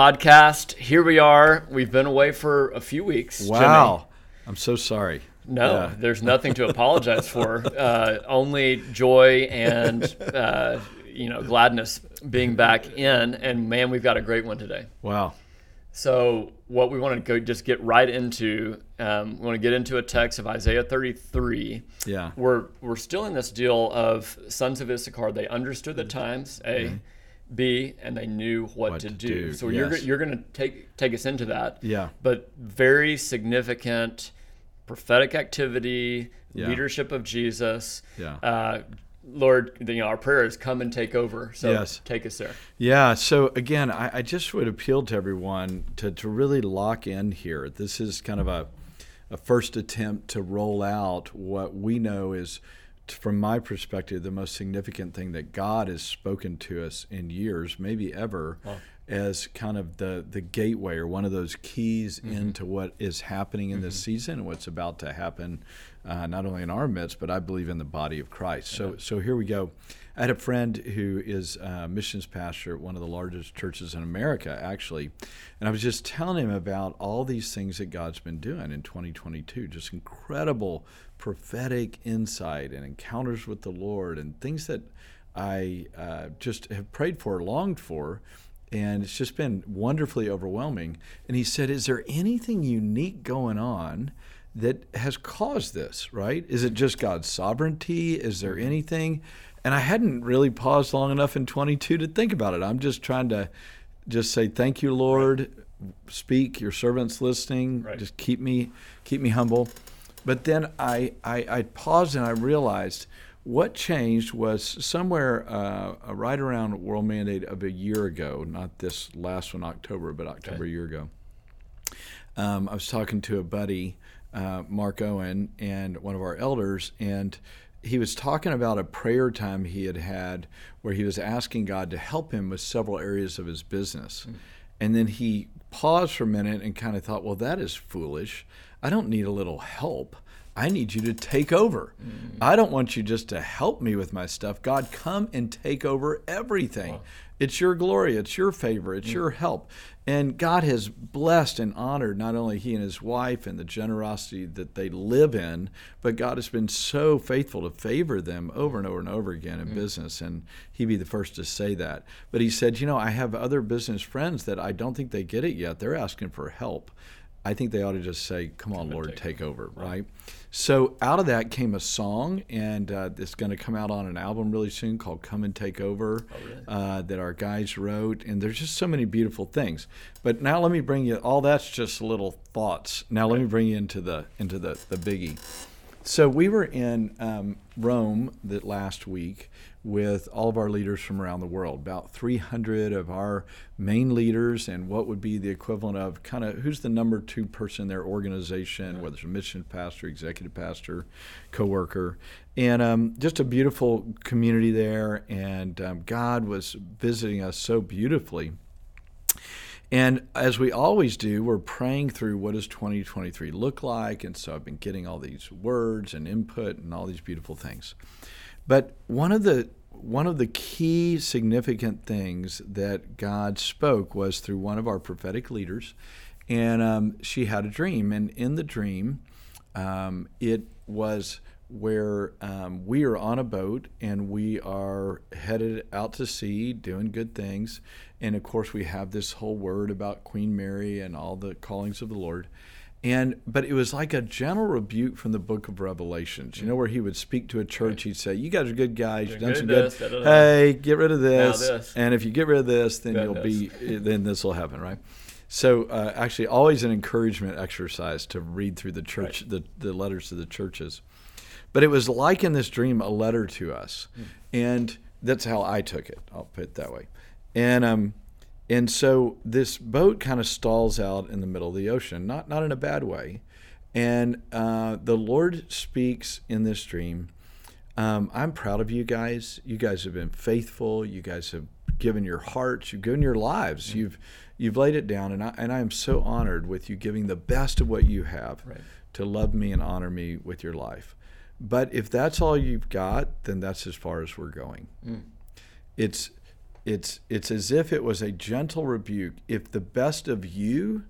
podcast. Here we are. We've been away for a few weeks. Wow. Jimmy. I'm so sorry. No, Yeah. there's nothing to apologize for. Uh, only joy and uh, you know gladness being back in. And man, we've got a great one today. Wow. So what we want to go just get right into, um, we want to get into a text of Isaiah 33. Yeah. We're we're still in this deal of sons of Issachar. They understood the times. A, B, and they knew what, What to to do. do, So you're you're going to take take us into that. Yeah. But very significant prophetic activity, Yeah. leadership of Jesus. Yeah. Uh, Lord, you know, our prayer is come and take over. So Yes. take us there. Yeah. So again, I, I just would appeal to everyone to, to really lock in here. This is kind of a, a first attempt to roll out what we know is, from my perspective, the most significant thing that God has spoken to us in years, maybe ever, as kind of the, the gateway or one of those keys mm-hmm. into what is happening in this mm-hmm. season, and what's about to happen, uh, not only in our midst, but I believe in the body of Christ. So, so here we go. I had a friend who is a missions pastor at one of the largest churches in America, actually. And I was just telling him about all these things that God's been doing in 2022, just incredible prophetic insight and encounters with the Lord and things that I uh, just have prayed for, longed for. And it's just been wonderfully overwhelming. And he said, Is there anything unique going on? That has caused this, right? Is it just God's sovereignty? Is there anything? And I hadn't really paused long enough in 22 to think about it. I'm just trying to just say thank you, Lord. Speak, your servant's listening. Right. Just keep me keep me humble. But then I, I I paused and I realized what changed was somewhere uh, uh, right around World Mandate of a year ago, not this last one October, but October a year ago um, I was talking to a buddy, uh, Mark Owen, and one of our elders, and he was talking about a prayer time he had had where he was asking God to help him with several areas of his business. Hmm. And then he paused for a minute and kind of thought, well, that is foolish. I don't need a little help. I need you to take over. Hmm. I don't want you just to help me with my stuff. God, come and take over everything. It's your glory, it's your favor, it's hmm. your help. And God has blessed and honored not only he and his wife and the generosity that they live in, but God has been so faithful to favor them over and over and over again in mm. business. And he'd be the first to say that. But he said, You know, I have other business friends that I don't think they get it yet. They're asking for help. I think they ought to just say, "Come on, Lord, take, over." Right. So out of that came a song, and uh, it's going to come out on an album really soon called "Come and Take Over," uh, that our guys wrote. And there's just so many beautiful things. But now let me bring you. All that's just little thoughts. Now let me bring you into the into the the biggie. So we were in um, Rome that last week with all of our leaders from around the world, about 300 of our main leaders, and what would be the equivalent of kind of who's the number two person in their organization, whether it's a mission pastor, executive pastor, coworker, and um, just a beautiful community there. And um, God was visiting us so beautifully. And as we always do, we're praying through what does 2023 look like. And so I've been getting all these words and input and all these beautiful things. But one of the one of the key significant things that God spoke was through one of our prophetic leaders, and um, she had a dream, and in the dream, um, it was where um, we are on a boat and we are headed out to sea doing good things. And of course, we have this whole word about Queen Mary and all the callings of the Lord. And but it was like a gentle rebuke from the book of Revelations. You know, where he would speak to a church, he'd say, "You guys are good guys. You've done some good. this, da, da, da. Hey, get rid of this. this. And if you get rid of this, then you'll be. this. Then this will happen, right?" So uh, actually, always an encouragement exercise to read through the church, the, the letters to the churches. But it was like in this dream a letter to us, and that's how I took it. I'll put it that way. And um, And so this boat kind of stalls out in the middle of the ocean, not not in a bad way. And uh, the Lord speaks in this dream. Um, I'm proud of you guys. You guys have been faithful. You guys have given your hearts. You've given your lives. Mm-hmm. You've you've laid it down, and I and I am so honored with you giving the best of what you have right. to love me and honor me with your life. But if that's all you've got, then that's as far as we're going. Mm. It's it's it's as if it was a gentle rebuke. If the best of you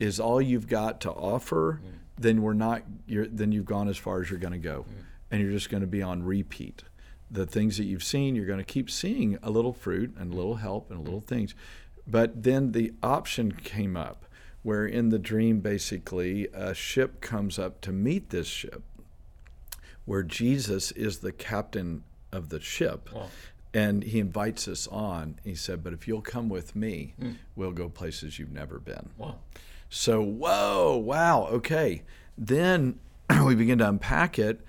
is all you've got to offer, mm. then we're not. You're, then you've gone as far as you're going to go, mm. and you're just going to be on repeat. The things that you've seen, you're going to keep seeing a little fruit and a little help and a little things, but then the option came up where in the dream, basically, a ship comes up to meet this ship, where Jesus is the captain of the ship. Wow and he invites us on. He said, "But if you'll come with me, mm. we'll go places you've never been." Wow. So, whoa, wow, okay. Then we begin to unpack it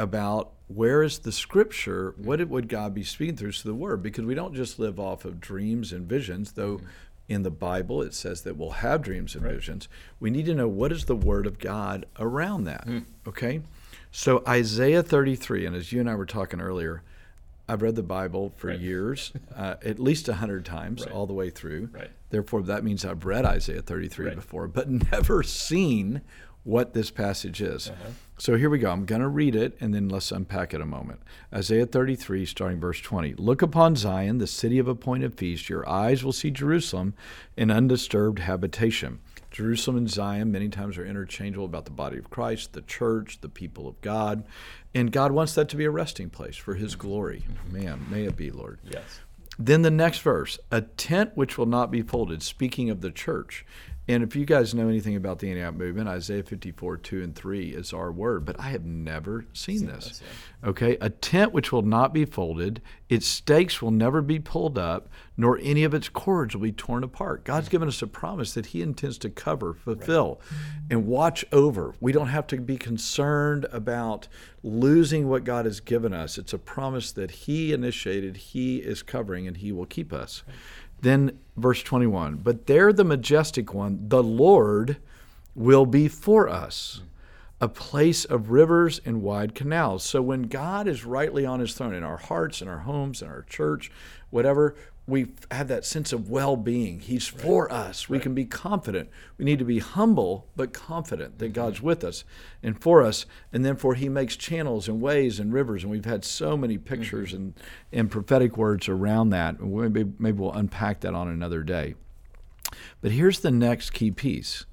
about where is the scripture? What would God be speaking through to the Word? Because we don't just live off of dreams and visions, though. Mm-hmm. In the Bible, it says that we'll have dreams and right. visions. We need to know what is the Word of God around that. Mm. Okay? So, Isaiah 33, and as you and I were talking earlier, I've read the Bible for right. years, uh, at least a hundred times, right. all the way through. Right. Therefore, that means I've read Isaiah 33 before, but never seen what this passage is. Uh-huh. So here we go. I'm going to read it, and then let's unpack it a moment. Isaiah 33, starting verse 20. Look upon Zion, the city of appointed feast. Your eyes will see Jerusalem, an undisturbed habitation. Jerusalem and Zion many times are interchangeable about the body of Christ, the church, the people of God. And God wants that to be a resting place for His glory. Man, may it be, Lord. Yes. Then the next verse a tent which will not be folded, speaking of the church. And if you guys know anything about the Antioch movement, Isaiah 54, 2 and 3 is our word, but I have never seen, seen this. yeah. Okay, a tent which will not be folded, its stakes will never be pulled up, nor any of its cords will be torn apart. God's given us a promise that He intends to cover, fulfill, right. and watch over. We don't have to be concerned about losing what God has given us. It's a promise that He initiated, He is covering, and He will keep us. Right. Then, verse 21 But there the majestic one, the Lord, will be for us, a place of rivers and wide canals. So, when God is rightly on his throne in our hearts, in our homes, in our church, whatever, we have that sense of well-being. He's right. for us. We right. can be confident. We need to be humble but confident that mm-hmm. God's with us and for us. And then for He makes channels and ways and rivers. And we've had so many pictures mm-hmm. and, and prophetic words around that. Maybe, maybe we'll unpack that on another day. But here's the next key piece.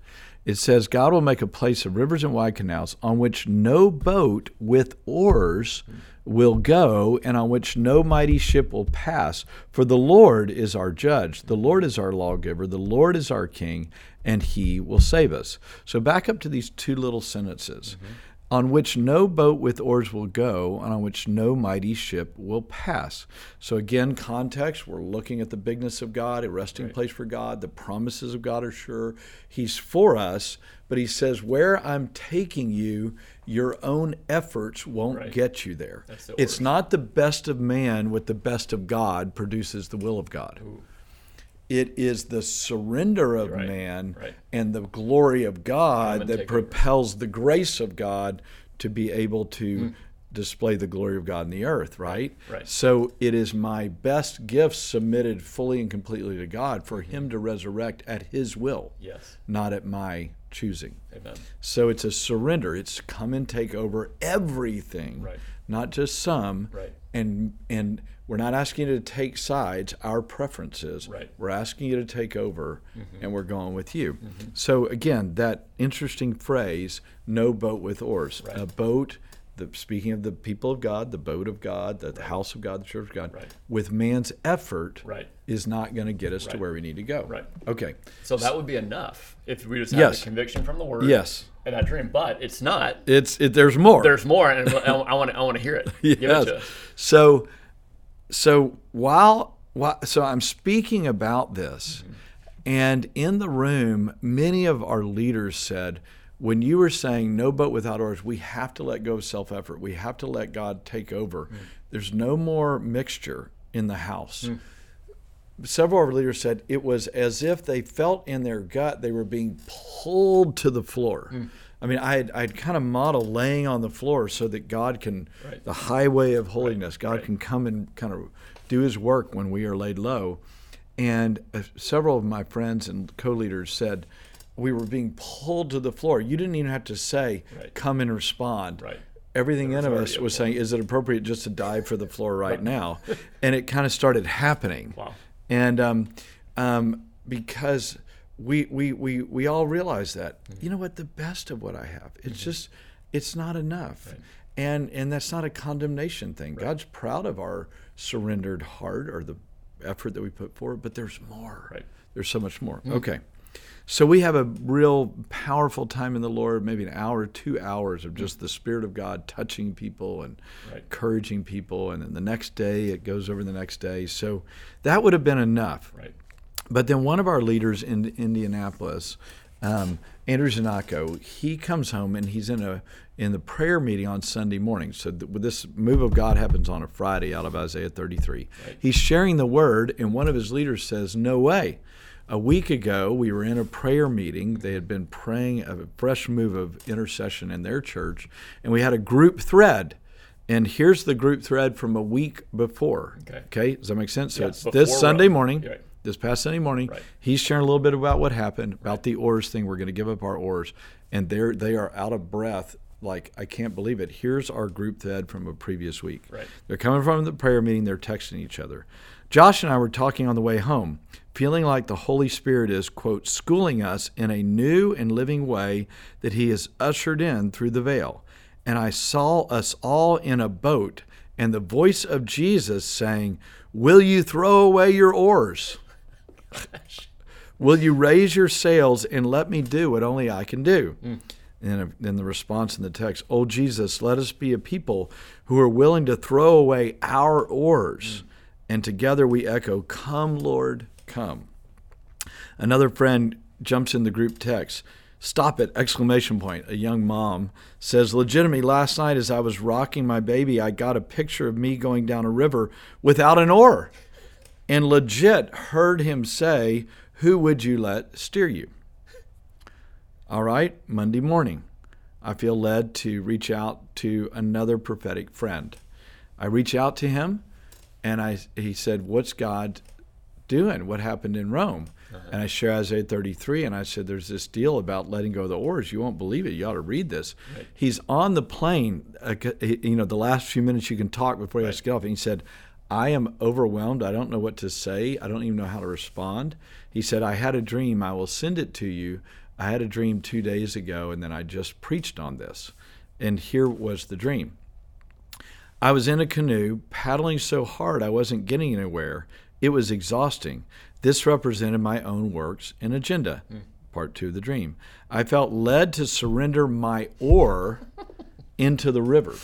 It says, God will make a place of rivers and wide canals on which no boat with oars mm-hmm will go, and on which no mighty ship will pass. For the Lord is our judge, the Lord is our lawgiver, the Lord is our king, and he will save us. So back up to these two little sentences. Mm-hmm on which no boat with oars will go, and on which no mighty ship will pass. So, again, context we're looking at the bigness of God, a resting right. place for God. The promises of God are sure. He's for us, but He says, Where I'm taking you, your own efforts won't right. get you there. The it's not the best of man with the best of God produces the will of God. Ooh. It is the surrender of right, man right. and the glory of God that propels over. the grace of God to be able to mm. display the glory of God in the earth, right? Right. So it is my best gift submitted fully and completely to God for mm-hmm. Him to resurrect at His will, yes. not at my choosing. Amen. So it's a surrender. It's come and take over everything, right. Not just some. Right. And and we're not asking you to take sides, our preferences. Right. We're asking you to take over, mm-hmm. and we're going with you. Mm-hmm. So, again, that interesting phrase, no boat with oars. Right. A boat, the, speaking of the people of God, the boat of God, the, the house of God, the church of God, right. with man's effort right. is not going to get us to where we need to go. Right. Okay. So that would be enough if we just have yes. the conviction from the Word. Yes. And that dream, but it's not. It's it, there's more. There's more, and I want to I want to hear it. yes. Give it to us. So so while, while so I'm speaking about this, mm-hmm. and in the room, many of our leaders said, when you were saying no boat without oars, we have to let go of self effort. We have to let God take over. Mm. There's no more mixture in the house. Mm. several of our leaders said it was as if they felt in their gut they were being pulled to the floor. Hmm. I mean, I had, I'd kind of modeled laying on the floor so that God can, Right. the highway of holiness, God right. can come and kind of do his work when we are laid low. And uh, several of my friends and co leaders said, we were being pulled to the floor. You didn't even have to say, Right. come and respond. Right. Everything in of us was saying, is it appropriate just to dive for the floor right now? And it kind of started happening. Wow. And um, um, because we, we, we, we all realize that, Mm-hmm. you know what, the best of what I have, it's just, it's not enough. And, and that's not a condemnation thing. God's proud of our surrendered heart or the effort that we put forward, but there's more. Right. There's so much more. Okay. So we have a real powerful time in the Lord, maybe an hour, two hours of just the Spirit of God touching people and Right. encouraging people. And then the next day, it goes over the next day. So that would have been enough. Right. But then one of our leaders in Indianapolis, um, Andrew Zanacco, he comes home and he's in a in the prayer meeting on Sunday morning. So th- this move of God happens on a Friday out of Isaiah 33. He's sharing the word, and one of his leaders says, "No way." A week ago, we were in a prayer meeting. They had been praying a fresh move of intercession in their church, and we had a group thread. And here's the group thread from a week before. Okay. Okay, does that make sense? So Yeah, it's this Sunday morning Right. this past Sunday morning. Right. He's sharing a little bit about what happened, about the oars thing. We're going to give up our oars, and they're they are out of breath. Like I can't believe it. Here's our group thread from a previous week. Right. They're coming from the prayer meeting. They're texting each other. Josh and I were talking on the way home, feeling like the Holy Spirit is quote schooling us in a new and living way that He has ushered in through the veil. And I saw us all in a boat, and the voice of Jesus saying, "Will you throw away your oars?" Will you raise your sails and let me do what only I can do? And then the response in the text, Oh Jesus, let us be a people who are willing to throw away our oars. And together we echo, Come, Lord, come. Another friend jumps in the group text. Stop it! Exclamation point. A young mom says, Legitimately, last night as I was rocking my baby, I got a picture of me going down a river without an oar and legit heard him say, Who would you let steer you? All right, Monday morning, I feel led to reach out to another prophetic friend. I reach out to him and I, he said, What's God doing? What happened in Rome? And I share Isaiah 33, and I said, There's this deal about letting go of the oars. You won't believe it. You ought to read this. He's on the plane, uh, you know, the last few minutes you can talk before he has to get off. And he said, I am overwhelmed. I don't know what to say. I don't even know how to respond. He said, I had a dream. I will send it to you. I had a dream two days ago, and then I just preached on this. And here was the dream. I was in a canoe paddling so hard I wasn't getting anywhere. It was exhausting. This represented my own works and agenda. Hmm. Part two of the dream. I felt led to surrender my oar into the river.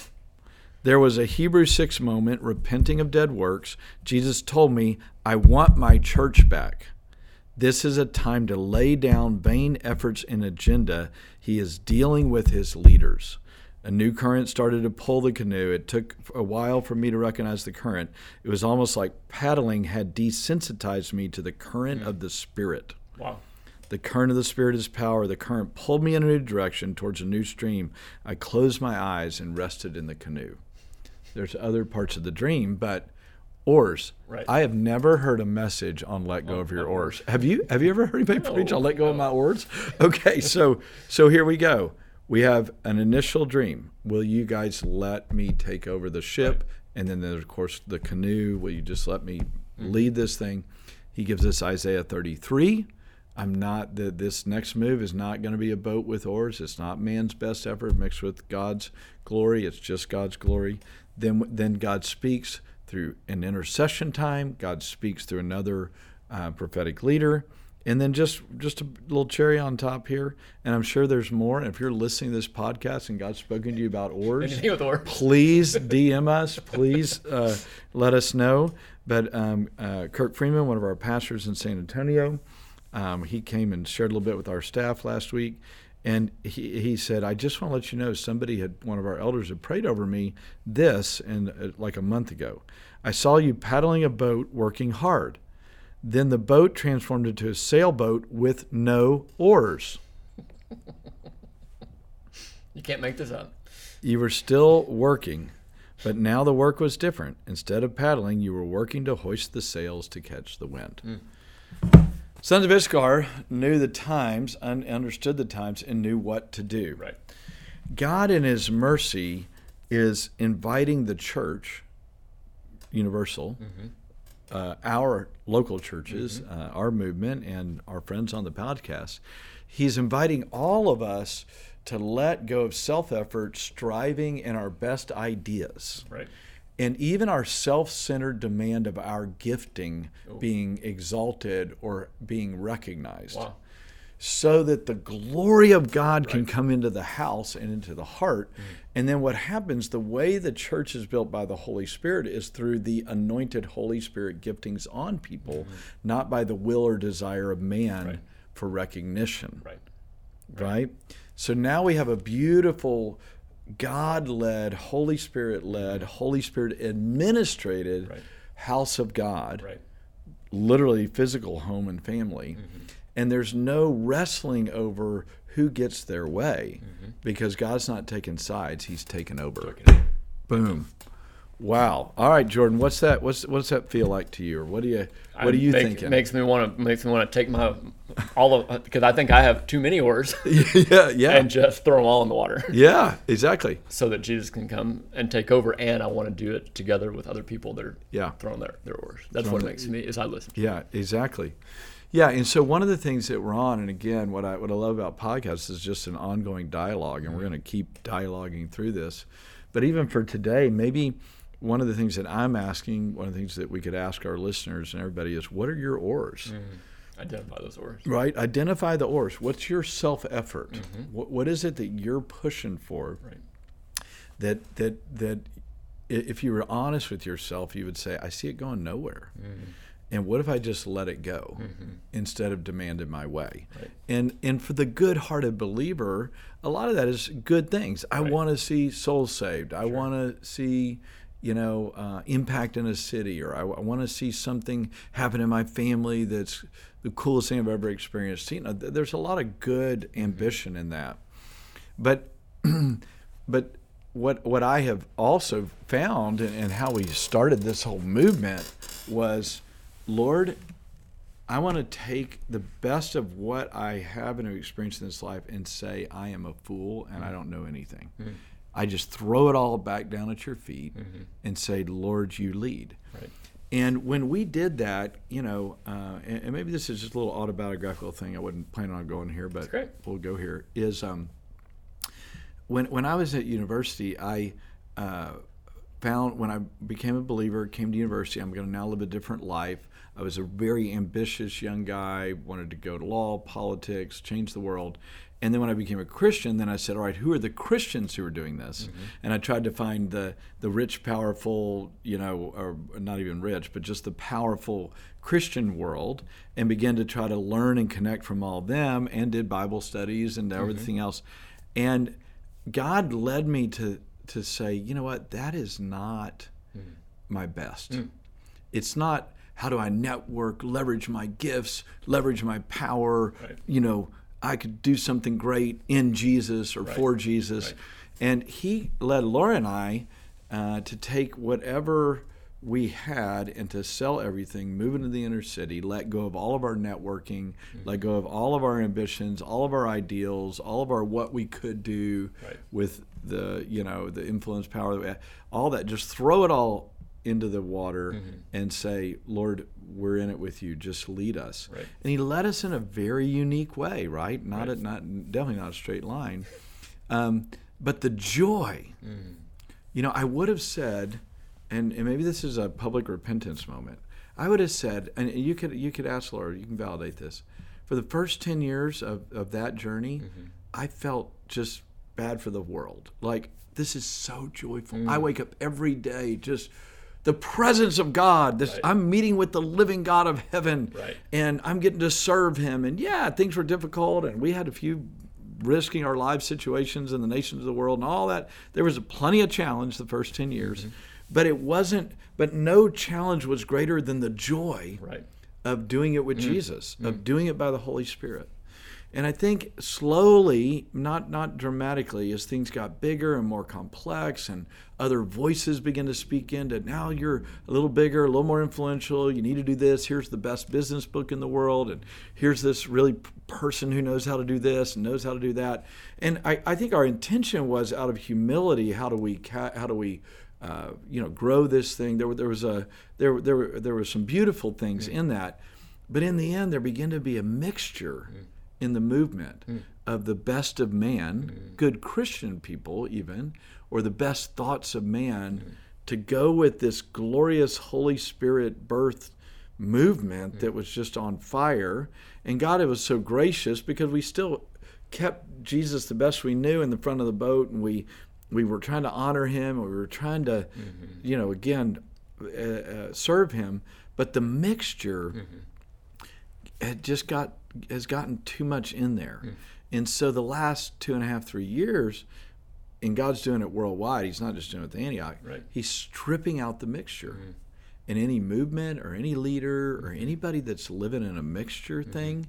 There was a Hebrew 6 moment, repenting of dead works. Jesus told me, I want my church back. This is a time to lay down vain efforts and agenda. He is dealing with his leaders. A new current started to pull the canoe. It took a while for me to recognize the current. It was almost like paddling had desensitized me to the current of the Spirit. Wow. The current of the Spirit is power. The current pulled me in a new direction towards a new stream. I closed my eyes and rested in the canoe. There's other parts of the dream, but oars. Right. I have never heard a message on let go of your oars. Have you? Have you ever heard anybody preach on let go of my oars? Okay, so so here we go. We have an initial dream. Will you guys let me take over the ship? And then there's of course the canoe. Will you just let me lead this thing? He gives us Isaiah 33. I'm not the, this next move is not going to be a boat with oars. It's not man's best effort mixed with God's glory. It's just God's glory. Then then God speaks through an intercession time. God speaks through another uh, prophetic leader. And then just just a little cherry on top here, and I'm sure there's more. And if you're listening to this podcast and God's spoken to you about oars, Anything with oars. please DM us. Please uh, let us know. But um, uh, Kirk Freeman, one of our pastors in San Antonio, um, he came and shared a little bit with our staff last week. And he, he said, I just want to let you know somebody had, one of our elders had prayed over me this and uh, like a month ago. I saw you paddling a boat working hard. Then the boat transformed into a sailboat with no oars. You can't make this up. You were still working, but now the work was different. Instead of paddling, you were working to hoist the sails to catch the wind. Mm. Sons of Issachar knew the times, un- understood the times, and knew what to do. Right. God, in His mercy, is inviting the church, universal, mm-hmm. Uh, our local churches, uh, our movement, and our friends on the podcast. He's inviting all of us to let go of self effort, striving, and our best ideas. Right. And even our self centered demand of our gifting being exalted or being recognized Wow. So that the glory of God can come into the house and into the heart. Mm. And then what happens, the way the church is built by the Holy Spirit is through the anointed Holy Spirit giftings on people, not by the will or desire of man Mm-hmm. Right. for recognition. Right. Right? So now we have a beautiful God led, Holy Spirit led, Holy Spirit administrated Mm-hmm. Right. house of God Right. literally physical home and family. Mm-hmm. And there's no wrestling over who gets their way Mm-hmm. because God's not taking sides, he's taking over. Boom. Wow. All right, Jordan, what's that what's what's that feel like to you or what do you what are you make, thinking? Makes me want to makes me want to take my all of because I think I have too many oars yeah, yeah. and just throw them all in the water yeah, exactly. so that Jesus can come and take over. And I want to do it together with other people that are Yeah. throwing their, their oars. That's what it makes me as I listen. Yeah, exactly. Yeah, and so one of the things that we're on, and again, what I what I love about podcasts is just an ongoing dialogue, and we're mm-hmm. going to keep dialoguing through this. But even for today, maybe one of the things that I'm asking, one of the things that we could ask our listeners and everybody is, what are your oars? Mm-hmm. Identify those oars. Right? Identify the oars. What's your self effort? Mm-hmm. What, what is it that you're pushing for? Right. That that that if you were honest with yourself, you would say, I see it going nowhere. And what if I just let it go instead of demanding my way? Right. And and for the good-hearted believer, a lot of that is good things. I Right. want to see souls saved. I want to see, you know, uh, impact in a city, or I, want to see something happen in my family that's the coolest thing I've ever experienced. You know, th- there's a lot of good ambition in that, but but what what I have also found and, and how we started this whole movement was, Lord, I want to take the best of what I have and have experienced in this life and say I am a fool and I don't know anything. I just throw it all back down at your feet and say, Lord, you lead. Right. And when we did that, you know, uh, and, and maybe this is just a little autobiographical thing. I wasn't planning on going here, but we'll go here. Is um, when when I was at university, I uh, found when I became a believer, came to university, I'm going to now live a different life. I was a very ambitious young guy, wanted to go to law, politics, change the world. And then when I became a Christian, then I said, all right, who are the Christians who are doing this? Mm-hmm. And I tried to find the the rich, powerful, you know, or not even rich, but just the powerful Christian world, and began to try to learn and connect from all of them, and did Bible studies and mm-hmm. everything else. And God led me to to say, you know what, that is not my best. It's not how do I network, leverage my gifts, leverage my power, Right. you know, I could do something great in Jesus or for Jesus. Right. And he led Laura and I uh, to take whatever we had and to sell everything, move into the inner city, let go of all of our networking, let go of all of our ambitions, all of our ideals, all of our what we could do Right. with the you know the influence power that we have, all that. Just throw it all into the water Mm-hmm. and say, Lord, we're in it with you. Just lead us. Right. And He led us in a very unique way, right? Not Right. a not definitely not a straight line, um, but the joy. Mm-hmm. You know, I would have said, and, and maybe this is a public repentance moment. I would have said, and you could you could ask Lord, you can validate this. For the first ten years of, of that journey, Mm-hmm. I felt just bad for the world. Like this is so joyful. Mm. I wake up every day just the presence of God. This Right. I'm meeting with the living God of heaven, Right. and I'm getting to serve Him. And yeah, things were difficult, and we had a few risking our lives situations in the nations of the world and all that. There was plenty of challenge the first ten years, Mm-hmm. But it wasn't. But no challenge was greater than the joy Right. of doing it with mm-hmm. Jesus, of mm-hmm. doing it by the Holy Spirit. And I think slowly, not not dramatically, as things got bigger and more complex, and other voices began to speak into now you're a little bigger, a little more influential. You need to do this. Here's the best business book in the world, and here's this really person who knows how to do this and knows how to do that. And I, I think our intention was out of humility. How do we how do we uh, you know grow this thing? There, there was a there there were, there were some beautiful things mm. in that, but in the end, there began to be a mixture mm. in the movement mm. of the best of man, good Christian people, even, or the best thoughts of man, to go with this glorious Holy Spirit birth movement that was just on fire. And God, it was so gracious because we still kept Jesus the best we knew in the front of the boat, and we we were trying to honor him, we were trying to, mm-hmm. you know, again, uh, uh, serve him. But the mixture mm-hmm. it just got has gotten too much in there. Mm. And so the last two and a half, three years, and God's doing it worldwide. He's not just doing it with Antioch. Right. He's stripping out the mixture. Mm-hmm. And any movement or any leader or anybody that's living in a mixture thing,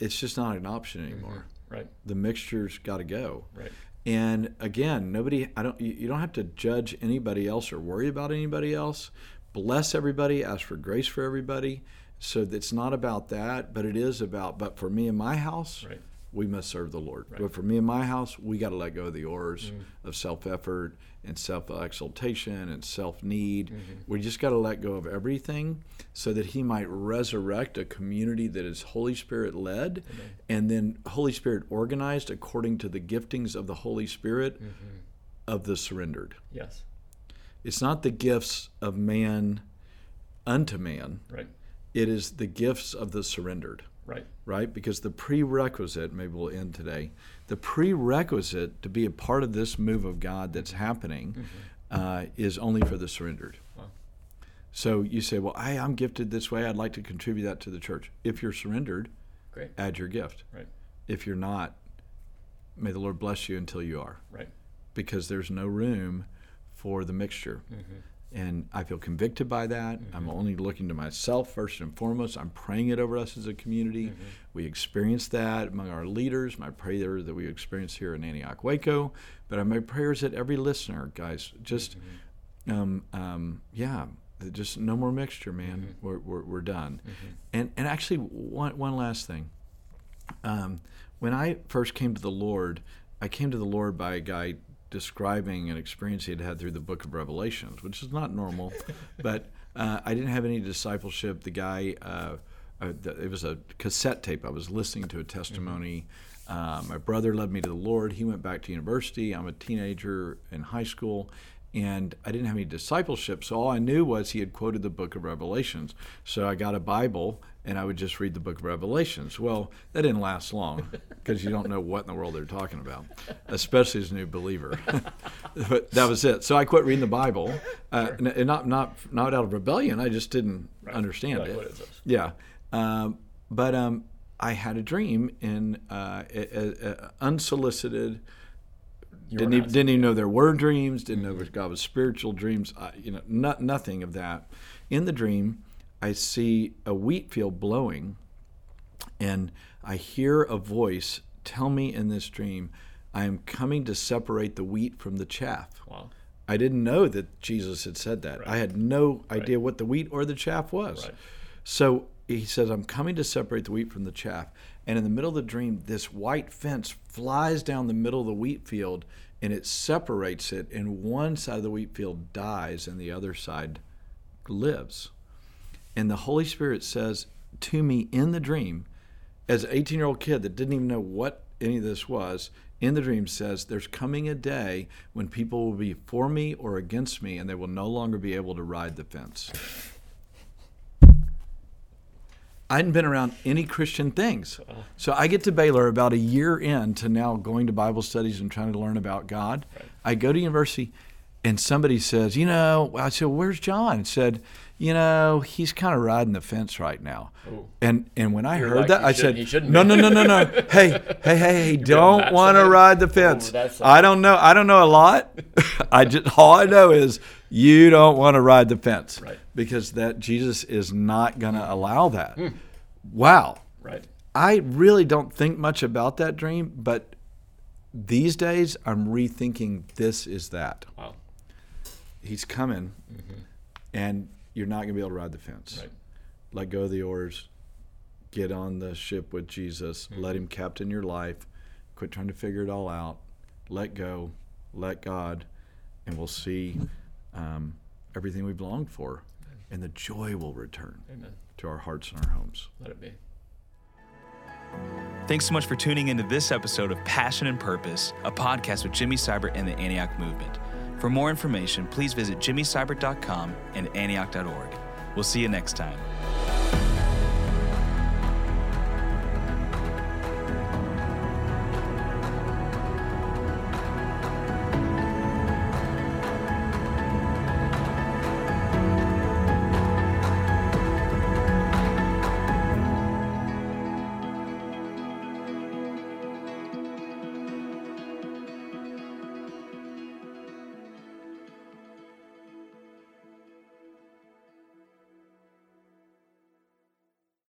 it's just not an option anymore. Right. The mixture's got to go. Right. And again, nobody. I don't. You don't have to judge anybody else or worry about anybody else. Bless everybody. Ask for grace for everybody. So it's not about that, but it is about. But for me and my house, Right. We must serve the Lord. But for me and my house, we got to let go of the oars mm-hmm. of self-effort and self-exaltation and self-need. Mm-hmm. We just got to let go of everything so that He might resurrect a community that is Holy Spirit led, and then Holy Spirit organized according to the giftings of the Holy Spirit mm-hmm. of the surrendered. Yes. It's not the gifts of man unto man. Right. It is the gifts of the surrendered Right. right? Because the prerequisite, maybe we'll end today, the prerequisite to be a part of this move of God that's happening uh, is only for the surrendered. Wow. So you say, well, I, I'm gifted this way. I'd like to contribute that to the church. If you're surrendered, Great. add your gift. Right. If you're not, may the Lord bless you until you are, Right. because there's no room for the mixture. And I feel convicted by that. I'm only looking to myself first and foremost. I'm praying it over us as a community. We experience that among our leaders. My prayer that we experience here in Antioch Waco, but my prayers that every listener, guys, just, um, um, yeah, just no more mixture, man. We're, we're, we're done. And and actually, one one last thing. Um, when I first came to the Lord, I came to the Lord by a guy describing an experience he had had through the book of Revelations, which is not normal, but uh, I didn't have any discipleship. The guy, uh, uh, it was a cassette tape. I was listening to a testimony. Uh, my brother led me to the Lord. He went back to university. I'm a teenager in high school. And I didn't have any discipleship, so all I knew was he had quoted the book of Revelations. So I got a Bible and I would just read the book of Revelations. Well, that didn't last long because you don't know what in the world they're talking about, especially as a new believer. but that was it. So I quit reading the Bible, uh, and and not not not out of rebellion. I just didn't understand Like, it. Yeah, um, but um, I had a dream in uh, a, a, a unsolicited. Didn't even, didn't even know there were dreams. Didn't know God was spiritual dreams. I, you know, not, nothing of that. In the dream, I see a wheat field blowing, and I hear a voice tell me in this dream, "I am coming to separate the wheat from the chaff." Wow. I didn't know that Jesus had said that. I had no idea what the wheat or the chaff was. Right. So he says, I'm coming to separate the wheat from the chaff. And in the middle of the dream, this white fence flies down the middle of the wheat field and it separates it. And one side of the wheat field dies and the other side lives. And the Holy Spirit says to me in the dream, as an 18 year old kid that didn't even know what any of this was, in the dream says, There's coming a day when people will be for me or against me, and they will no longer be able to ride the fence. I hadn't been around any Christian things. So I get to Baylor about a year in to now going to Bible studies and trying to learn about God. I go to university and somebody says, you know, I said, where's John? And said, you know, he's kind of riding the fence right now. Ooh. And and when I You're heard like, that, I said, no, no, no, no, no. hey, hey, hey, hey, don't want to ride the fence. I don't know. I don't know a lot. I just all I know is you don't want to ride the fence Right. because that Jesus is not going to allow that. Wow. Right. I really don't think much about that dream, but these days I'm rethinking this is that. Wow. He's coming, and you're not going to be able to ride the fence. Right. Let go of the oars, get on the ship with Jesus, Mm-hmm. let Him captain your life, quit trying to figure it all out, let go, let God, and we'll see um, everything we've longed for, and the joy will return Amen. to our hearts and our homes. Let it be. Thanks so much for tuning into this episode of Passion and Purpose, a podcast with Jimmy Seibert and the Antioch Movement. For more information, please visit jimmyseibert.com and antioch.org. We'll see you next time.